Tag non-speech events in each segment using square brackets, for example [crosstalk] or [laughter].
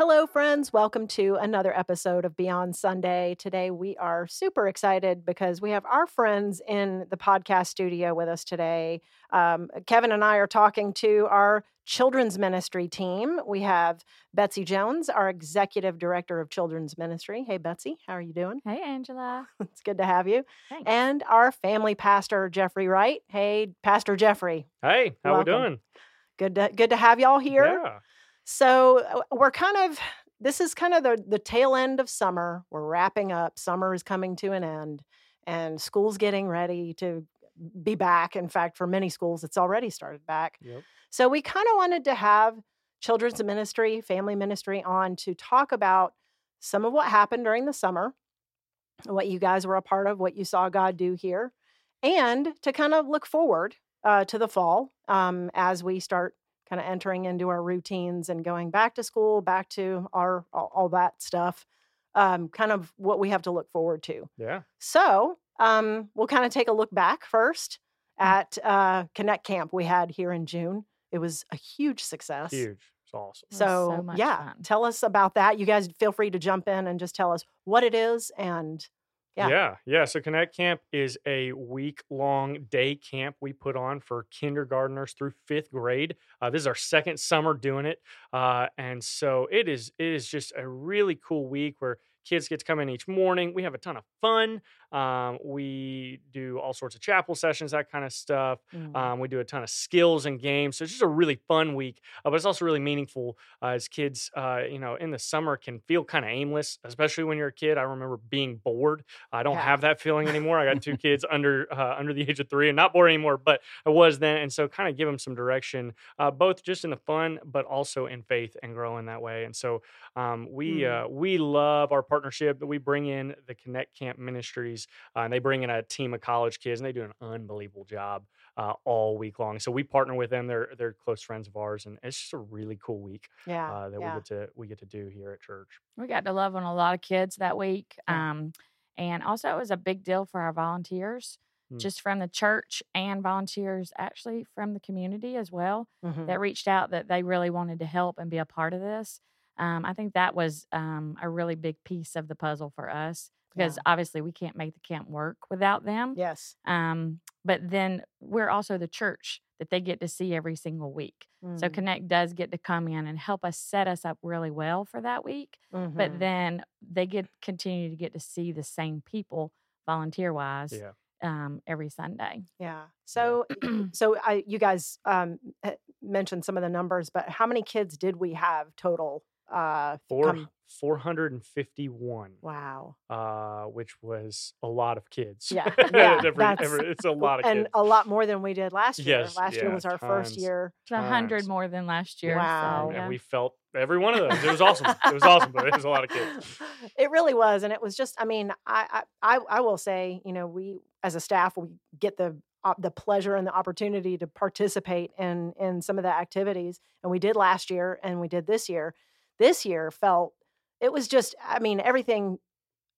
Hello, friends. Welcome to another episode of Beyond Sunday. Today, we are super excited because we have our friends in the podcast studio with us today. Um, Kevin and I are talking to our children's ministry team. We have Betsy Jones, our executive director of children's ministry. Hey, Betsy, how are you doing? Hey, Angela. [laughs] it's good to have you. Thanks. And our family pastor, Jeffrey Wright. Hey, Pastor Jeffrey. Hey, how Welcome. we doing? Good to, good to have y'all here. Yeah. So uh, we're kind of this is kind of the the tail end of summer. We're wrapping up. Summer is coming to an end, and school's getting ready to be back. In fact, for many schools, it's already started back. Yep. So we kind of wanted to have children's ministry, family ministry on to talk about some of what happened during the summer, what you guys were a part of, what you saw God do here, and to kind of look forward uh, to the fall um, as we start kind of entering into our routines and going back to school, back to our all, all that stuff. Um, kind of what we have to look forward to. Yeah. So um, we'll kind of take a look back first Mm. at uh, Connect Camp we had here in June. It was a huge success. Huge. It's awesome. was So, so much yeah, fun. tell us about that. You guys feel free to jump in and just tell us what it is and Yeah. Yeah. yeah. So Connect Camp is a week long day camp we put on for kindergartners through fifth grade. Uh, this is our second summer doing it. Uh, and so it is it is just a really cool week where kids get to come in each morning. We have a ton of fun. Um, we do all sorts of chapel sessions, that kind of stuff. Mm. Um, we do a ton of skills and games. So it's just a really fun week, uh, but it's also really meaningful uh, as kids, uh, you know, in the summer can feel kind of aimless, especially when you're a kid. I remember being bored. I don't Yeah. have that feeling [laughs] anymore. I got two kids under uh, under the age of three and not bored anymore, but I was then. And so kind of give them some direction, uh, both just in the fun, but also in faith and growing that way. And so um, we Mm. uh, we love our partnership that we bring in the Connect Camp Ministries, uh, and they bring in a team of college kids, and they do an unbelievable job uh, all week long. So we partner with them; they're they're close friends of ours, and it's just a really cool week yeah. uh, that yeah. we get to we get to do here at church. We got to love on a lot of kids that week. Yeah. Um, and also, it was a big deal for our volunteers, Mm. just from the church and volunteers actually from the community as well, Mhm. that reached out that they really wanted to help and be a part of this. Um, I think that was um, a really big piece of the puzzle for us because Yeah. obviously we can't make the camp work without them. Yes. Um, but then we're also the church that they get to see every single week. So Mm. Connect does get to come in and help us set us up really well for that week. Mhm. But then they get continue to get to see the same people volunteer wise Yeah, um, every Sunday. Yeah. So, [clears throat] so I, you guys um, mentioned some of the numbers, but how many kids did we have total? Uh, four come- four hundred and fifty one. wow. Uh, which was a lot of kids. Yeah, [laughs] yeah, Every- that's- every- it's a lot of kids. and kids. a lot more than we did last year. Yes, last year was our first year. It's a hundred more than last year. Wow. So, and we felt every one of [laughs] those. It was awesome. It was awesome, but it was a lot of kids. It really was, and it was just. I mean, I, I, I, I will say, you know, we as a staff, we get the uh, the pleasure and the opportunity to participate in in some of the activities, and we did last year, and we did this year. This year felt it was just. I mean, everything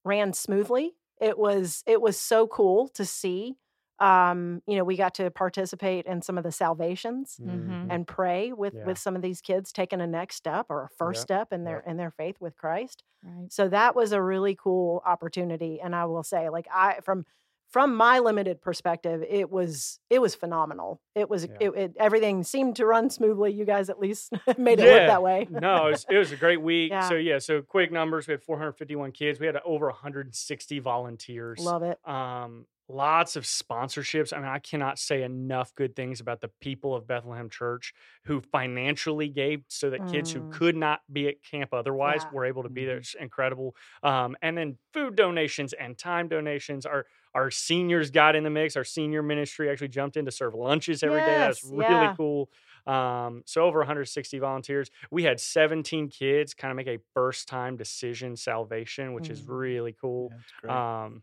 ran smoothly. It was it was so cool to see. Um, you know, we got to participate in some of the salvations Mhm. and pray with Yeah. with some of these kids taking a next step or a first Yep, step in their yep. in their faith with Christ. right. So that was a really cool opportunity and I will say like I from from my limited perspective it was it was phenomenal. It was Yeah. it, it everything seemed to run smoothly. You guys at least [laughs] made it Yeah. that way. no, it was, it was a great [laughs] week. Yeah. So yeah, so quick numbers. We had 451 kids. We had over 160 volunteers. Love it. Um, lots of sponsorships. I mean, I cannot say enough good things about the people of Bethlehem Church who financially gave so that kids who Mm. could not be at camp otherwise were able to be there. Mhm. It's incredible. Um, and then food donations and time donations. Our our seniors got in the mix. Our senior ministry actually jumped in to serve lunches every day. That's really yeah. cool. Um, so over 160 volunteers. We had 17 kids kind of make a first time decision salvation, which is Mhm. really cool. Yeah, great. Um,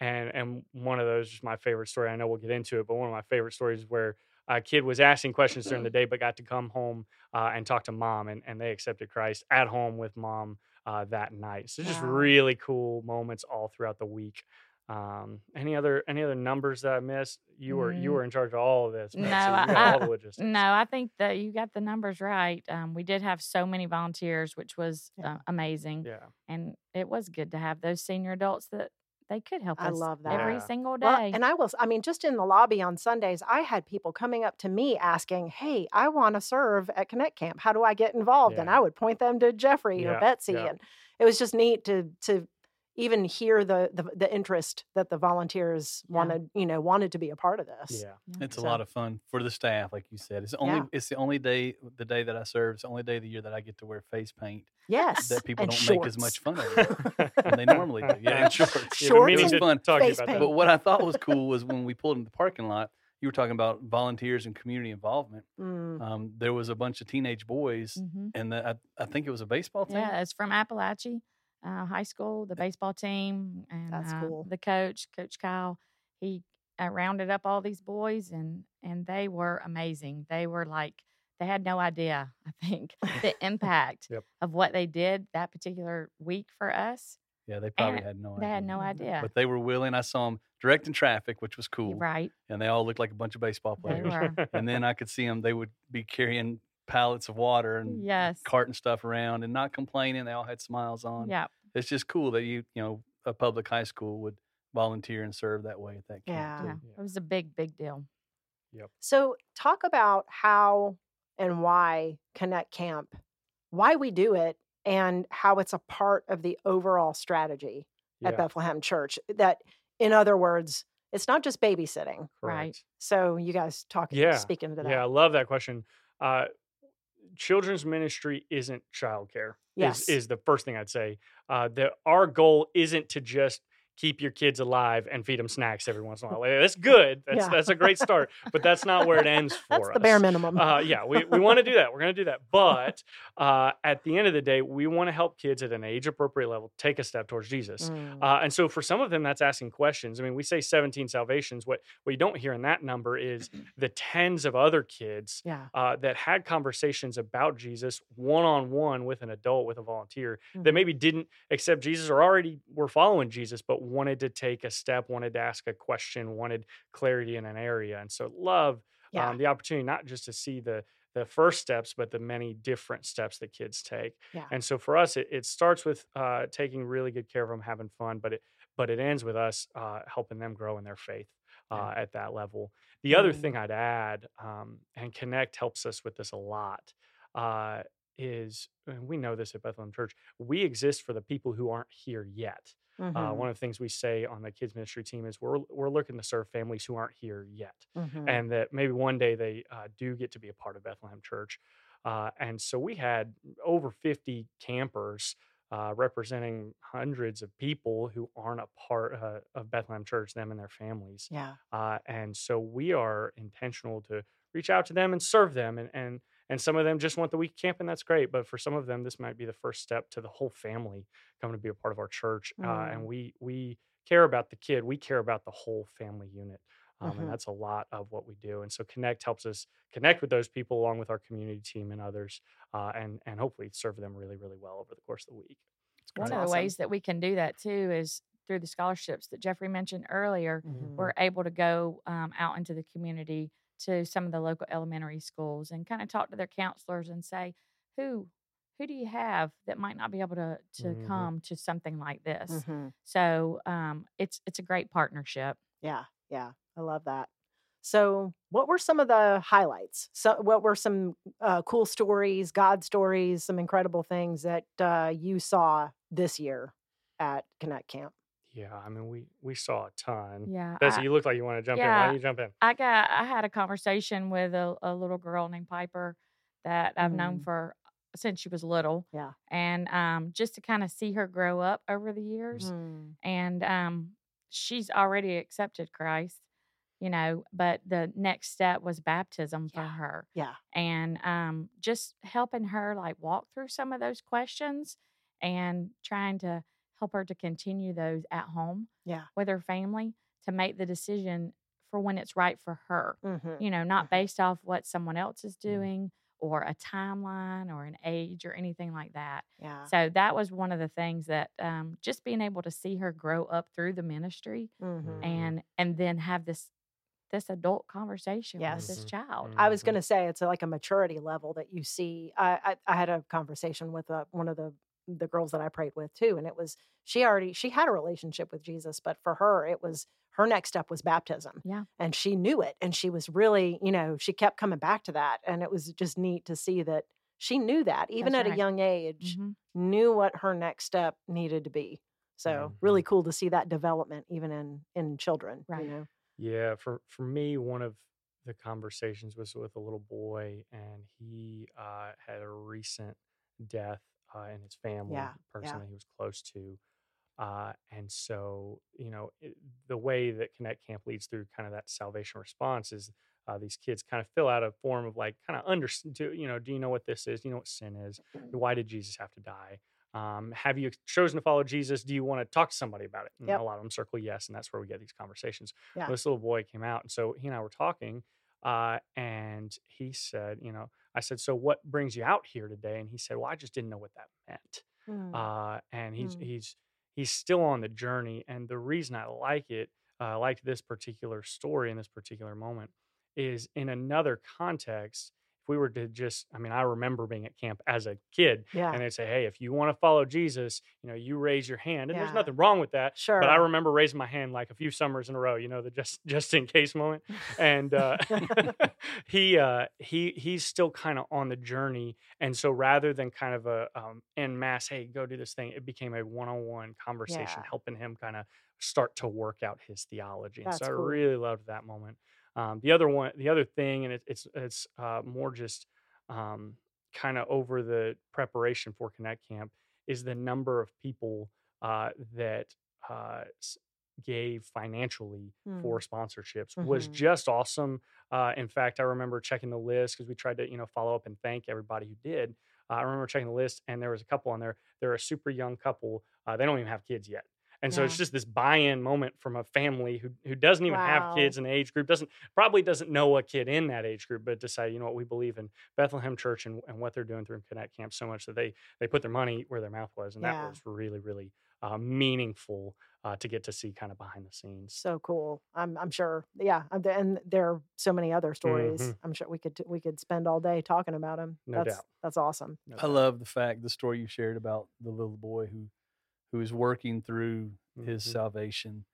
and and one of those is my favorite story. I know we'll get into it, but one of my favorite stories is where a kid was asking questions during the day, but got to come home uh, and talk to mom, and, and they accepted Christ at home with mom uh, that night. So just Wow. really cool moments all throughout the week. Um, any other any other numbers that I missed? You were you Mm. were in charge of all of this. No, so I- all the logistics. No, I think that you got the numbers right. Um, we did have so many volunteers, which was Yeah. uh, amazing, Yeah. and it was good to have those senior adults that they could help I us love every that. single day. Well, and I will, I mean, just in the lobby on Sundays, I had people coming up to me asking, Hey, I want to serve at Connect Camp. How do I get involved? And I would point them to Jeffrey or Betsy. yeah. And it was just neat to, to, even hear the, the the interest that the volunteers Yeah. wanted you know wanted to be a part of this Yeah. Yeah. It's a lot of fun for the staff, like you said. It's the only Yeah. it's the only day the day that I serve. It's the only day of the year that I get to wear face paint yes that people and don't make as much fun of than they [laughs] normally do. Yeah, and shorts. Yeah, been Shorts meaning and to fun. talk to you face about paint. that. But what I thought was [laughs] cool was when we pulled in the parking lot, you were talking about volunteers and community involvement. Mm, Um, there was a bunch of teenage boys, Mhm. and the, I, I think it was a baseball team. Yeah, it's from Apalachee uh, High School, the baseball team, and That's uh, cool. the coach, Coach Kyle. He uh, rounded up all these boys, and and they were amazing. They were like they had no idea. I think [laughs] the impact Yep. of what they did that particular week for us. Yeah, they probably And had no They idea. had no idea. But they were willing. I saw them directing traffic, which was cool. Right? And they all looked like a bunch of baseball players. and then I could see them. They would be carrying pallets of water and Yes. carting stuff around and not complaining. They all had smiles on. Yeah. It's just cool that you, you know, a public high school would volunteer and serve that way at that camp. Yeah. Yeah. Yeah. It was a big, big deal. Yep. So, talk about how and why Connect Camp, why we do it, and how it's a part of the overall strategy at Bethlehem Church. That, in other words, it's not just babysitting. Right. So, you guys talk, Yeah, speak into that. Yeah, I love that question. Uh, children's ministry isn't childcare. Yes. is, is the first thing I'd say. Uh, the our goal isn't to just keep your kids alive and feed them snacks every once in a while. That's good. That's Yeah. that's a great start, but that's not where it ends [laughs] for That's us. the bare minimum. Uh, yeah, we, we want to do that. We're going to do that. But uh, at the end of the day, we want to help kids at an age appropriate level take a step towards Jesus. Mm, Uh, and so for some of them, that's asking questions. I mean, we say 17 salvations. What, what you don't hear in that number is [clears throat] the tens of other kids yeah. uh, that had conversations about Jesus one on one with an adult, with a volunteer that Mhm. maybe didn't accept Jesus or already were following Jesus, but wanted to take a step, wanted to ask a question, wanted clarity in an area. And so love Yeah. um, the opportunity not just to see the the first steps, but the many different steps that kids take. Yeah. And so for us, it, it starts with uh, taking really good care of them, having fun, but it but it ends with us uh, helping them grow in their faith uh, at that level. The other Mm. thing I'd add, um, and Connect helps us with this a lot, uh, is and we know this at Bethlehem Church. We exist for the people who aren't here yet. Uh, Mhm, one of the things we say on the kids ministry team is we're we're looking to serve families who aren't here yet mhm. and that maybe one day they uh, do get to be a part of Bethlehem Church. Uh, and so we had over 50 campers uh, representing hundreds of people who aren't a part uh, of Bethlehem Church, them and their families. yeah. Uh, and so we are intentional to reach out to them and serve them. And, and, and some of them just want the week camp, and that's great. But for some of them, this might be the first step to the whole family coming to be a part of our church. Uh, Mm. and we, we care about the kid, we care about the whole family unit. Um, Mhm. And that's a lot of what we do. And so Connect helps us connect with those people along with our community team and others, uh, and and hopefully serve them really, really well over the course of the week. It's One great. of the ways that we can do that too is through the scholarships that Jeffrey mentioned earlier. Mhm. We're able to go um, out into the community to some of the local elementary schools and kind of talk to their counselors and say, who who do you have that might not be able to to Mhm. come to something like this? Mhm. So um, it's it's a great partnership. Yeah, yeah, I love that. So, what were some of the highlights? So, what were some uh, cool stories, God stories, some incredible things that uh, you saw this year at Connect Camp? Yeah, I mean, we we saw a ton. Yeah, Betsy, I- you look like you want to jump in. Why yeah. don't you jump in? I got I had a conversation with a, a little girl named Piper that I've known Mm. for since she was little. Yeah. And um, just to kind of see her grow up over the years. Mm, And um, she's already accepted Christ, you know, but the next step was baptism for her. Yeah. And um, just helping her like walk through some of those questions and trying to help her to continue those at home Yeah. with her family to make the decision for when it's right for her. Mhm. You know, not Mhm. based off what someone else is Yeah. doing or a timeline or an age or anything like that. Yeah. So that was one of the things that um, just being able to see her grow up through the ministry Mhm. Mhm. and and then have this this adult conversation with this child. I was going to say it's like a maturity level that you see. I I, I had a conversation with uh, one of the the girls that I prayed with too, and it was she already she had a relationship with Jesus, but for her it was her next step was baptism. Yeah. and she knew it, and she was really you know she kept coming back to that, and it was just neat to see that she knew that even That's at a young age Mhm. knew what her next step needed to be. So really cool to see that development even in in children. Right. You know. Yeah, for for me, one of the conversations was with a little boy, and he uh, had a recent death uh, in his family, Yeah, person yeah. that he was close to, uh, and so you know it, the way that Connect Camp leads through kind of that salvation response is uh, these kids kind of fill out a form of like kind of under do you know do you know what this is? Do you know what sin is? Why did Jesus have to die? Um, have you chosen to follow Jesus? Do you want to talk to somebody about it? And Yep. a lot of them circle yes, and that's where we get these conversations Yeah. this little boy came out and so he and i were talking uh, and he said you know i said so what brings you out here today and he said well i just didn't know what that meant Mm. uh, and he's Mm. he's he's still on the journey and the reason i like it uh, i liked this particular story in this particular moment is in another context we were to just i mean i remember being at camp as a kid yeah. and they'd say hey if you want to follow jesus you know you raise your hand and Yeah. there's nothing wrong with that Sure. but I remember raising my hand like a few summers in a row, you know, the just just in case moment. And uh, [laughs] [laughs] he uh, he he's still kind of on the journey, and so rather than kind of a um, en masse, hey, go do this thing, it became a one on one conversation, Yeah. helping him kind of start to work out his theology. And That's so cool. I really loved that moment. Um, the other one, the other thing, and it, it's it's uh, more just um, kind of over the preparation for Connect Camp is the number of people uh, that uh, gave financially for sponsorships was Mhm. just awesome. Uh, in fact, I remember checking the list because we tried to, you know, follow up and thank everybody who did. Uh, I remember checking the list, and there was a couple on there. They're a super young couple. Uh, they don't even have kids yet, and so it's just this buy-in moment from a family who who doesn't even Wow. have kids in the age group, doesn't probably doesn't know a kid in that age group, but decide, you know what, we believe in Bethlehem Church and, and what they're doing through Connect Camp so much that they they put their money where their mouth was, and Yeah. that was really really uh, meaningful uh, to get to see kind of behind the scenes. so cool. I'm I'm sure. Yeah, and there are so many other stories. Mhm. I'm sure we could we could spend all day talking about them. No that's, doubt. That's awesome. No I doubt. love the fact the story you shared about the little boy who who is working through his Mhm. salvation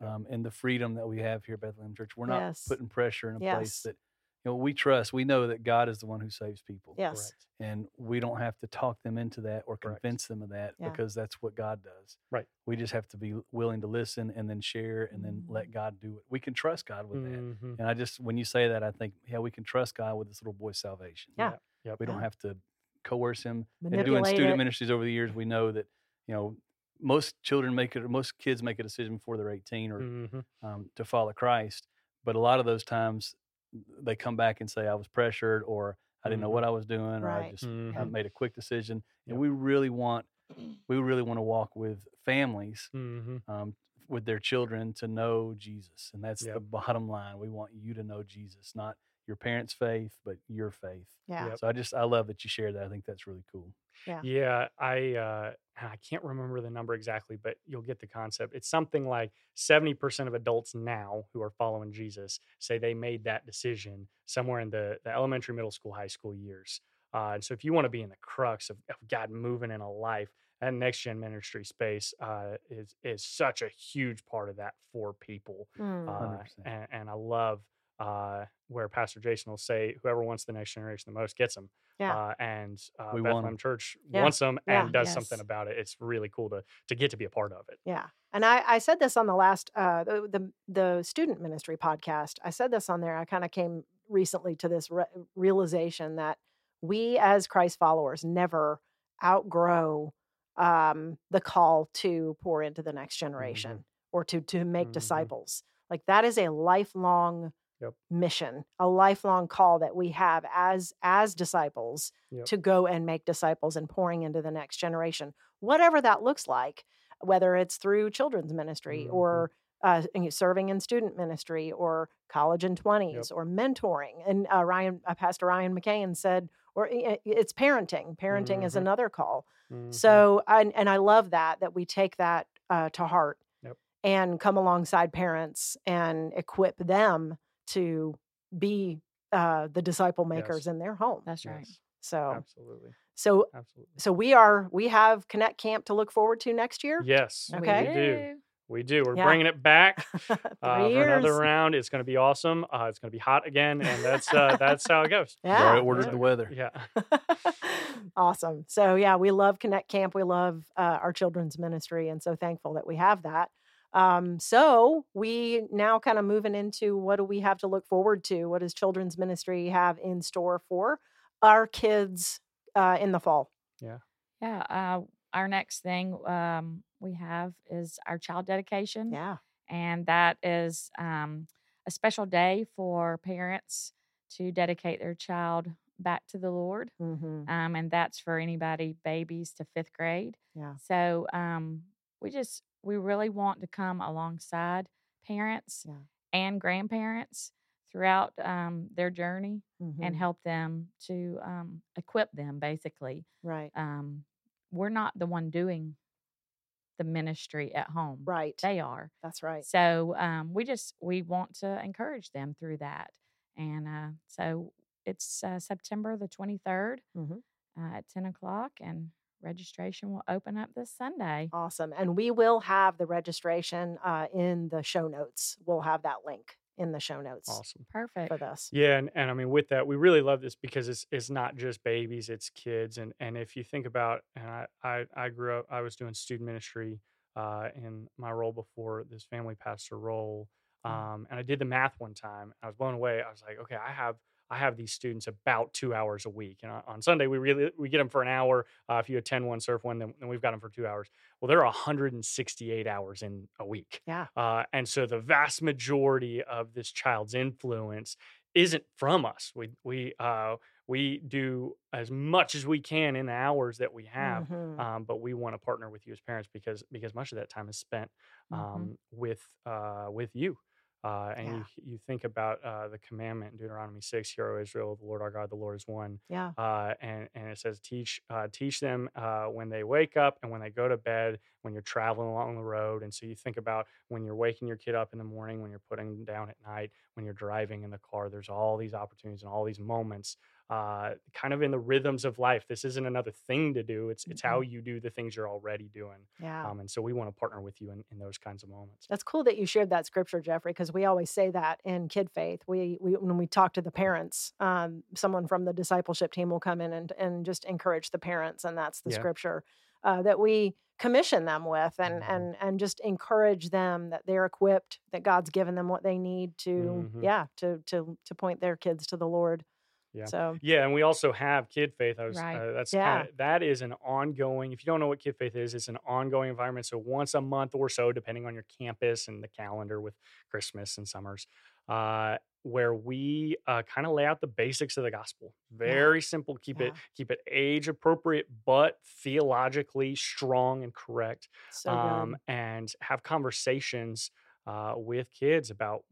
um, and the freedom that we have here at Bethlehem Church. We're not Yes. putting pressure in a Yes. place that you know we trust. We know that God is the one who saves people. Yes. Correct. And we don't have to talk them into that or Correct. convince them of that Yeah. because that's what God does. Right. We just have to be willing to listen and then share and then let Mm. God do it. We can trust God with that. Mhm. And I just, when you say that, I think, yeah, we can trust God with this little boy's salvation. Yeah. Yep. We don't have to coerce him. And doing student it. ministries over the years, we know that, you know, most children make it, most kids make a decision before they're 18 or Mhm. um, to follow Christ. But a lot of those times they come back and say, I was pressured or I didn't know Mhm. what I was doing or I Right. just Mhm. I made a quick decision. And we really want, we really want to walk with families Mhm. um, with their children to know Jesus. And that's the bottom line. We want you to know Jesus, not your parents' faith, but your faith. Yeah. Yep. So I just, I love that you shared that. I think that's really cool. Yeah. Yeah, I uh, I can't remember the number exactly, but you'll get the concept. It's something like seventy percent of adults now who are following Jesus say they made that decision somewhere in the the elementary, middle school, high school years. Uh, and so, if you want to be in the crux of, of God moving in a life, that next gen ministry space uh, is is such a huge part of that for people. Mm. Uh, and, and I love uh, where Pastor Jason will say, "Whoever wants the next generation the most gets them." Yeah. Uh, and uh, We want 'em. Bethlehem Church Yeah. wants them Yeah. and does something about it. It's really cool to to get to be a part of it. Yeah. And I, I said this on the last uh, the, the the student ministry podcast. I said this on there. I kind of came recently to this re- realization that we as Christ followers never outgrow um, the call to pour into the next generation or to to make Mhm. disciples. Like that is a lifelong Yep. mission, a lifelong call that we have as as disciples Yep. to go and make disciples and pouring into the next generation, whatever that looks like. whether it's through children's ministry Mhm. or uh, serving in student ministry or college and 20s or mentoring. And uh, Ryan, uh, Pastor Ryan McCain said, or it's parenting. Parenting is Mhm. another call. Mhm. So, and, and I love that, that we take that uh, to heart Yep. and come alongside parents and equip them to be uh, the disciple makers Yes. in their home. That's right. Yes, So, absolutely, so, absolutely. so we are, we have Connect Camp to look forward to next year. Yes, Okay. we do. We do. We're Yeah. bringing it back [laughs] uh, for another round. It's going to be awesome. Uh, it's going to be hot again, and that's uh, that's how it goes. You [laughs] Yeah. already ordered yeah. the weather. Yeah. [laughs] awesome. So yeah, we love Connect Camp. We love uh, our children's ministry, and so thankful that we have that. Um, so we now kind of moving into what do we have to look forward to? What does children's ministry have in store for our kids uh, in the fall? Yeah. Yeah. Uh, our next thing um, we have is our child dedication. Yeah. And that is um, a special day for parents to dedicate their child back to the Lord. Mm-hmm. Um, and that's for anybody babies to fifth grade. Yeah. So um, we just, we really want to come alongside parents Yeah. and grandparents throughout um, their journey Mm-hmm. and help them to um, equip them basically. right. Um, we're not the one doing the ministry at home. Right. They are. That's right. So um, we just we want to encourage them through that, and uh, so it's uh, September the twenty third Mhm. uh, at ten o'clock, and registration will open up this Sunday. Awesome. And we will have the registration uh, in the show notes. We'll have that link in the show notes Awesome. Perfect. for this. Yeah, and, and I mean with that, we really love this because it's it's not just babies, it's kids. And and if you think about and I I, I grew up I was doing student ministry uh in my role before this family pastor role. Mm. Um and I did the math one time. I was blown away. I was like, okay, I have I have these students about two hours a week, and on, Sunday we really we get them for an hour. Uh, if you attend one, surf one, then, then we've got them for two hours. Well, there are 168 hours in a week. Yeah. Uh, and so the vast majority of this child's influence isn't from us. We we uh, we do as much as we can in the hours that we have, Mhm. um, but we want to partner with you as parents because because much of that time is spent Mhm. um, with uh, with you. Uh, and Yeah. you, you think about uh, the commandment in Deuteronomy 6, Hear, O Israel, the Lord our God, the Lord is one. Yeah. Uh, and, and it says, teach, uh, teach them uh, when they wake up and when they go to bed, when you're traveling along the road. And so you think about when you're waking your kid up in the morning, when you're putting them down at night, when you're driving in the car, there's all these opportunities and all these moments uh, kind of in the rhythms of life. This isn't another thing to do. It's, it's how you do the things you're already doing. Yeah. Um, and so we want to partner with you in, in those kinds of moments. That's cool that you shared that scripture, Jeffrey, because we always say that in Kid Faith. We, we when we talk to the parents, um, someone from the discipleship team will come in and, and just encourage the parents, and that's the Yeah. scripture uh, that we commission them with, and Mhm. and and just encourage them that they're equipped, that God's given them what they need to, Mhm. yeah, to to to point their kids to the Lord. Yeah. So Yeah, and we also have Kid Faith. I was Right. uh, that's Yeah. kinda, that is an ongoing. If you don't know what Kid Faith is, it's an ongoing environment. So once a month or so, depending on your campus and the calendar with Christmas and summers, uh, where we uh, kind of lay out the basics of the gospel. Very simple. Keep it keep it age appropriate, but theologically strong and correct. so um, and have conversations uh, with kids about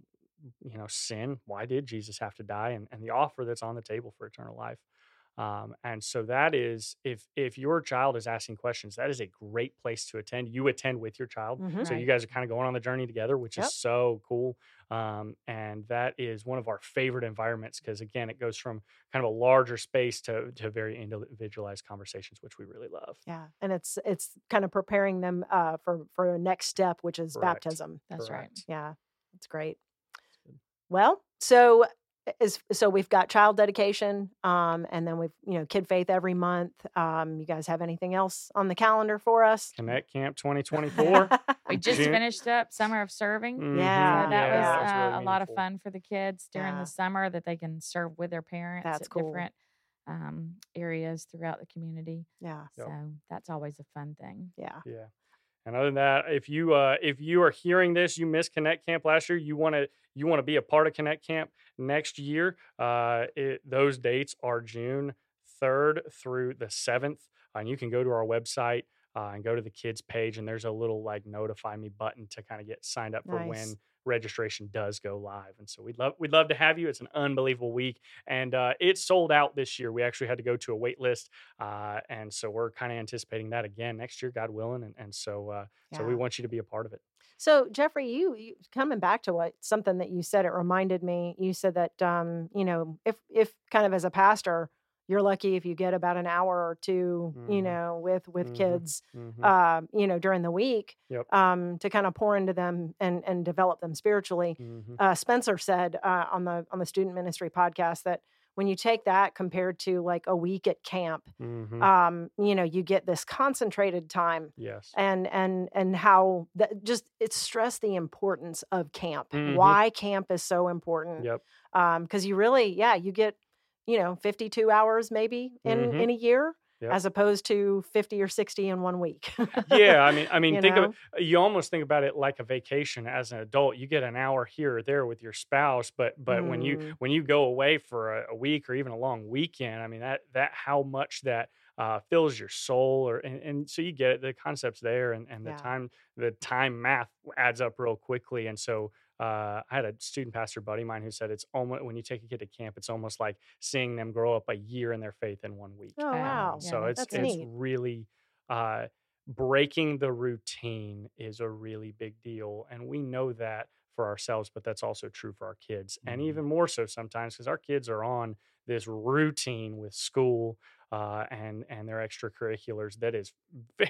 you know sin why did jesus have to die and, and the offer that's on the table for eternal life um, and so that is if if your child is asking questions that is a great place to attend you attend with your child Mhm. so you guys are kind of going on the journey together which Yep. is so cool um, and that is one of our favorite environments because again it goes from kind of a larger space to, to very individualized conversations which we really love Yeah, and it's it's kind of preparing them uh, for for a next step, which is Correct. baptism. That's right. Yeah, that's great. Good. Well, so is so we've got child dedication, um, and then we've you know kid faith every month. Um, you guys have anything else on the calendar for us? connect camp 2024 [laughs] We just June- finished up Summer of Serving. Mhm. Yeah. So that Yeah, was, that was uh, really a lot of fun for the kids during Yeah. the summer that they can serve with their parents That's at cool. different um, areas throughout the community. yeah, Yep. So that's always a fun thing. yeah, Yeah. And other than that, if you uh, if you are hearing this, you missed Connect Camp last year, you want to you want to be a part of Connect Camp next year. Uh, it, those dates are June third through the seventh, and you can go to our website uh, and go to the kids page, and there's a little like notify me button to kind of get signed up for Nice. when registration does go live. And so we'd love we'd love to have you. It's an unbelievable week, and uh, it sold out this year. We actually had to go to a wait list, uh, and so we're kind of anticipating that again next year, God willing. And, and so uh, so we want you to be a part of it. So Jeffrey, you, you coming back to what something that you said, it reminded me. You said that um, you know, if if kind of as a pastor, you're lucky if you get about an hour or 2 you Mhm. know, with with Mhm. kids, Mhm. um, you know, during the week, Yep. um, to kind of pour into them and and develop them spiritually. Mhm. Uh, Spencer said uh, on the on the student ministry podcast that when you take that compared to like a week at camp, Mhm. um, you know, you get this concentrated time yes. and and and how that just it stressed the importance of camp Mhm. why camp is so important Yep. um because you really yeah you get you know 52 hours maybe in Mhm. in a year Yep. as opposed to 50 or 60 in one week yeah, I mean, I [laughs] mean, You think know? of it. You almost think about it like a vacation as an adult. You get an hour here or there with your spouse, but but when you Mm. when you go away for a, a week or even a long weekend, I mean that that how much that uh, fills your soul, or and, and so you get it. The concepts there, and and the Yeah. time the time math adds up real quickly, and so. Uh, I had a student pastor buddy of mine who said it's almost when you take a kid to camp, it's almost like seeing them grow up a year in their faith in one week. oh wow Yeah, So it's that's it's neat really uh, breaking the routine is a really big deal, and we know that for ourselves, but that's also true for our kids, and Mhm. even more so sometimes because our kids are on this routine with school uh, and and their extracurriculars that is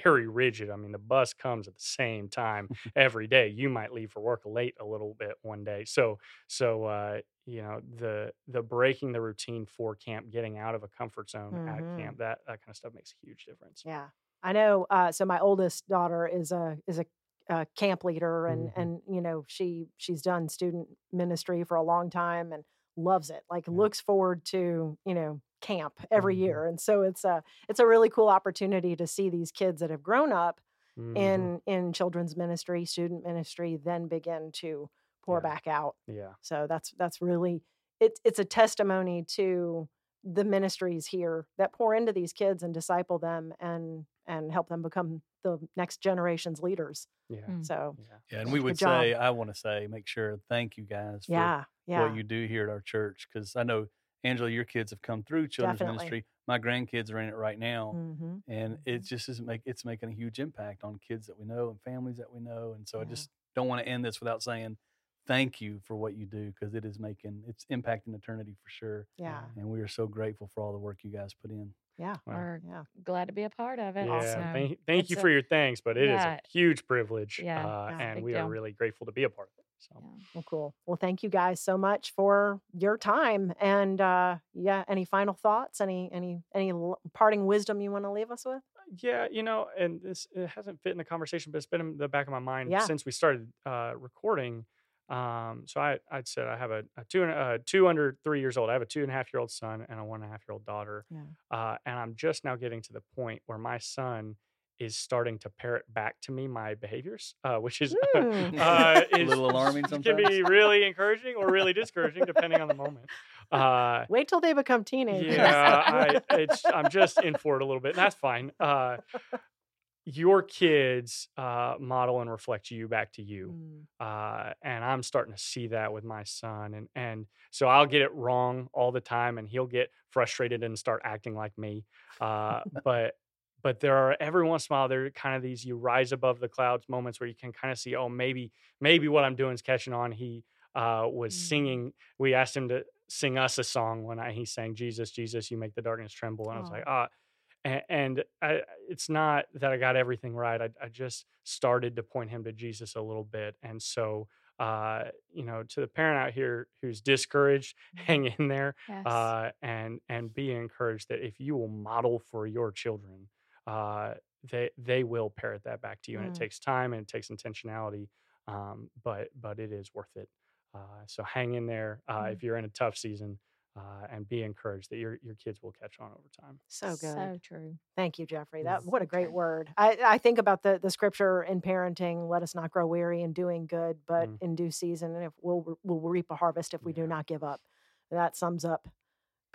very rigid. I mean, the bus comes at the same time [laughs] every day. You might leave for work late a little bit one day, so so uh, you know the the breaking the routine for camp, getting out of a comfort zone Mhm. at camp, that that kind of stuff makes a huge difference. yeah i know uh so my oldest daughter is a is a uh, camp leader and Mhm. and you know she she's done student ministry for a long time and loves it like Yeah. looks forward to you know camp every Mhm. year and so it's a it's a really cool opportunity to see these kids that have grown up Mhm. in in children's ministry student ministry then begin to pour Yeah. back out yeah, so that's that's really it's it's a testimony to the ministries here that pour into these kids and disciple them and and help them become the next generation's leaders yeah, Mm. so yeah. Yeah, and we would say, I want to say, make sure thank you guys for yeah yeah what you do here at our church because I know Angela, your kids have come through children's Definitely. ministry. My grandkids are in it right now, hmm and it Mhm. just is make it's making a huge impact on kids that we know and families that we know. And so I just don't want to end this without saying thank you for what you do because it is making it's impacting eternity for sure. yeah And we are so grateful for all the work you guys put in. Yeah Wow. We're yeah glad to be a part of it. Yeah, Awesome. thank, thank you for a- your thanks, but it is Yeah. a huge privilege, Yeah, uh, Yeah. and Big we are really grateful to be a part of it. So, yeah. well cool well thank you guys so much for your time and uh yeah any final thoughts any any any l- parting wisdom you want to leave us with yeah, you know, and this it hasn't fit in the conversation, but it's been in the back of my mind Yeah. since we started uh, recording. Um, so I, I'd said I have a, a two, and- uh, two under three years old. I have a two and a half year old son and a one and a half year old daughter. yeah Uh, and I'm just now getting to the point where my son is starting to parrot back to me my behaviors, uh, which is Mm. [laughs] [laughs] uh, A little alarming Sometimes [laughs] Can be really encouraging or really discouraging depending on the moment. Uh, wait till they become teenagers yeah, I, it's, I'm just in for it a little bit. And that's fine. Uh, your kids uh, model and reflect you back to you Mm. uh, and I'm starting to see that with my son, and and so I'll get it wrong all the time, and he'll get frustrated and start acting like me. Uh, [laughs] but but there are every once in a while there are kind of these you rise above the clouds moments where you can kind of see, oh maybe maybe what I'm doing is catching on. He uh, was Mm. singing. We asked him to sing us a song when I, he sang Jesus, Jesus, you make the darkness tremble, and I was like, ah. And, and I, it's not that I got everything right. I, I just started to point him to Jesus a little bit. And so, uh, you know, to the parent out here who's discouraged, [laughs] hang in there Yes. uh, and and be encouraged that if you will model for your children, uh, they they will parrot that back to you. And Mm. it takes time and it takes intentionality, um, but but it is worth it. Uh, so hang in there uh, Mm. if you're in a tough season, uh, and be encouraged that your your kids will catch on over time. so good So true. Thank you, Jeffrey. That what a great Okay. word. I, I think about the the scripture in parenting. Let us not grow weary in doing good, but Mm. in due season, and if we'll we'll reap a harvest if we do not give up. That sums up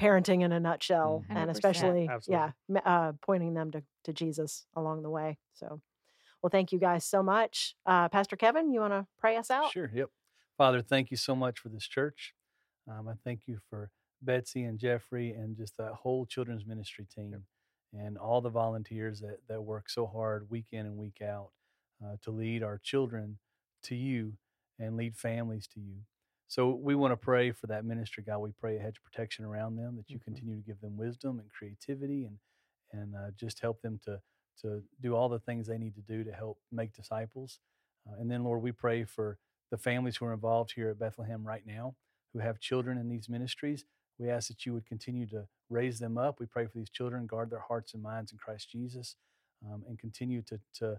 parenting in a nutshell, Mhm. and 100%. especially Absolutely. yeah, uh, pointing them to to Jesus along the way. So, well, thank you guys so much, uh, Pastor Kevin. You want to pray us out? Sure. Yep. Father, thank you so much for this church. Um, I thank you for Betsy and Jeffrey and just that whole children's ministry team and all the volunteers that, that work so hard week in and week out uh, to lead our children to you and lead families to you. So we want to pray for that ministry, God. We pray a hedge of protection around them, that you Mhm. continue to give them wisdom and creativity and and uh, just help them to to do all the things they need to do to help make disciples. Uh, and then, Lord, we pray for the families who are involved here at Bethlehem right now who have children in these ministries. We ask that you would continue to raise them up. We pray for these children, guard their hearts and minds in Christ Jesus, um, and continue to, to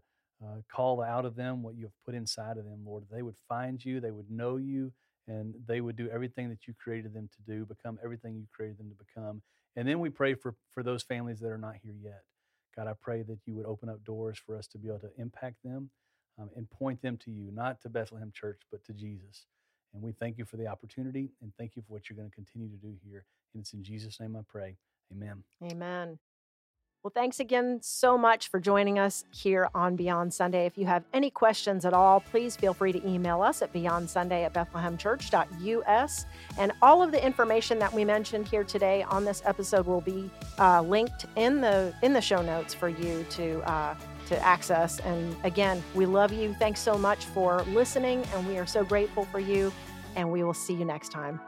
uh, call out of them what you have put inside of them, Lord. They would find you, they would know you, and they would do everything that you created them to do, become everything you created them to become. And then we pray for, for those families that are not here yet. God, I pray that you would open up doors for us to be able to impact them um, and point them to you, not to Bethlehem Church, but to Jesus. And we thank you for the opportunity and thank you for what you're going to continue to do here. And it's in Jesus' name I pray. Amen. Amen. Well, thanks again so much for joining us here on Beyond Sunday. If you have any questions at all, please feel free to email us at beyondsunday at bethlehemchurch.us. And all of the information that we mentioned here today on this episode will be uh, linked in the in the show notes for you to uh, to access. And again, we love you. Thanks so much for listening, and we are so grateful for you. And we will see you next time.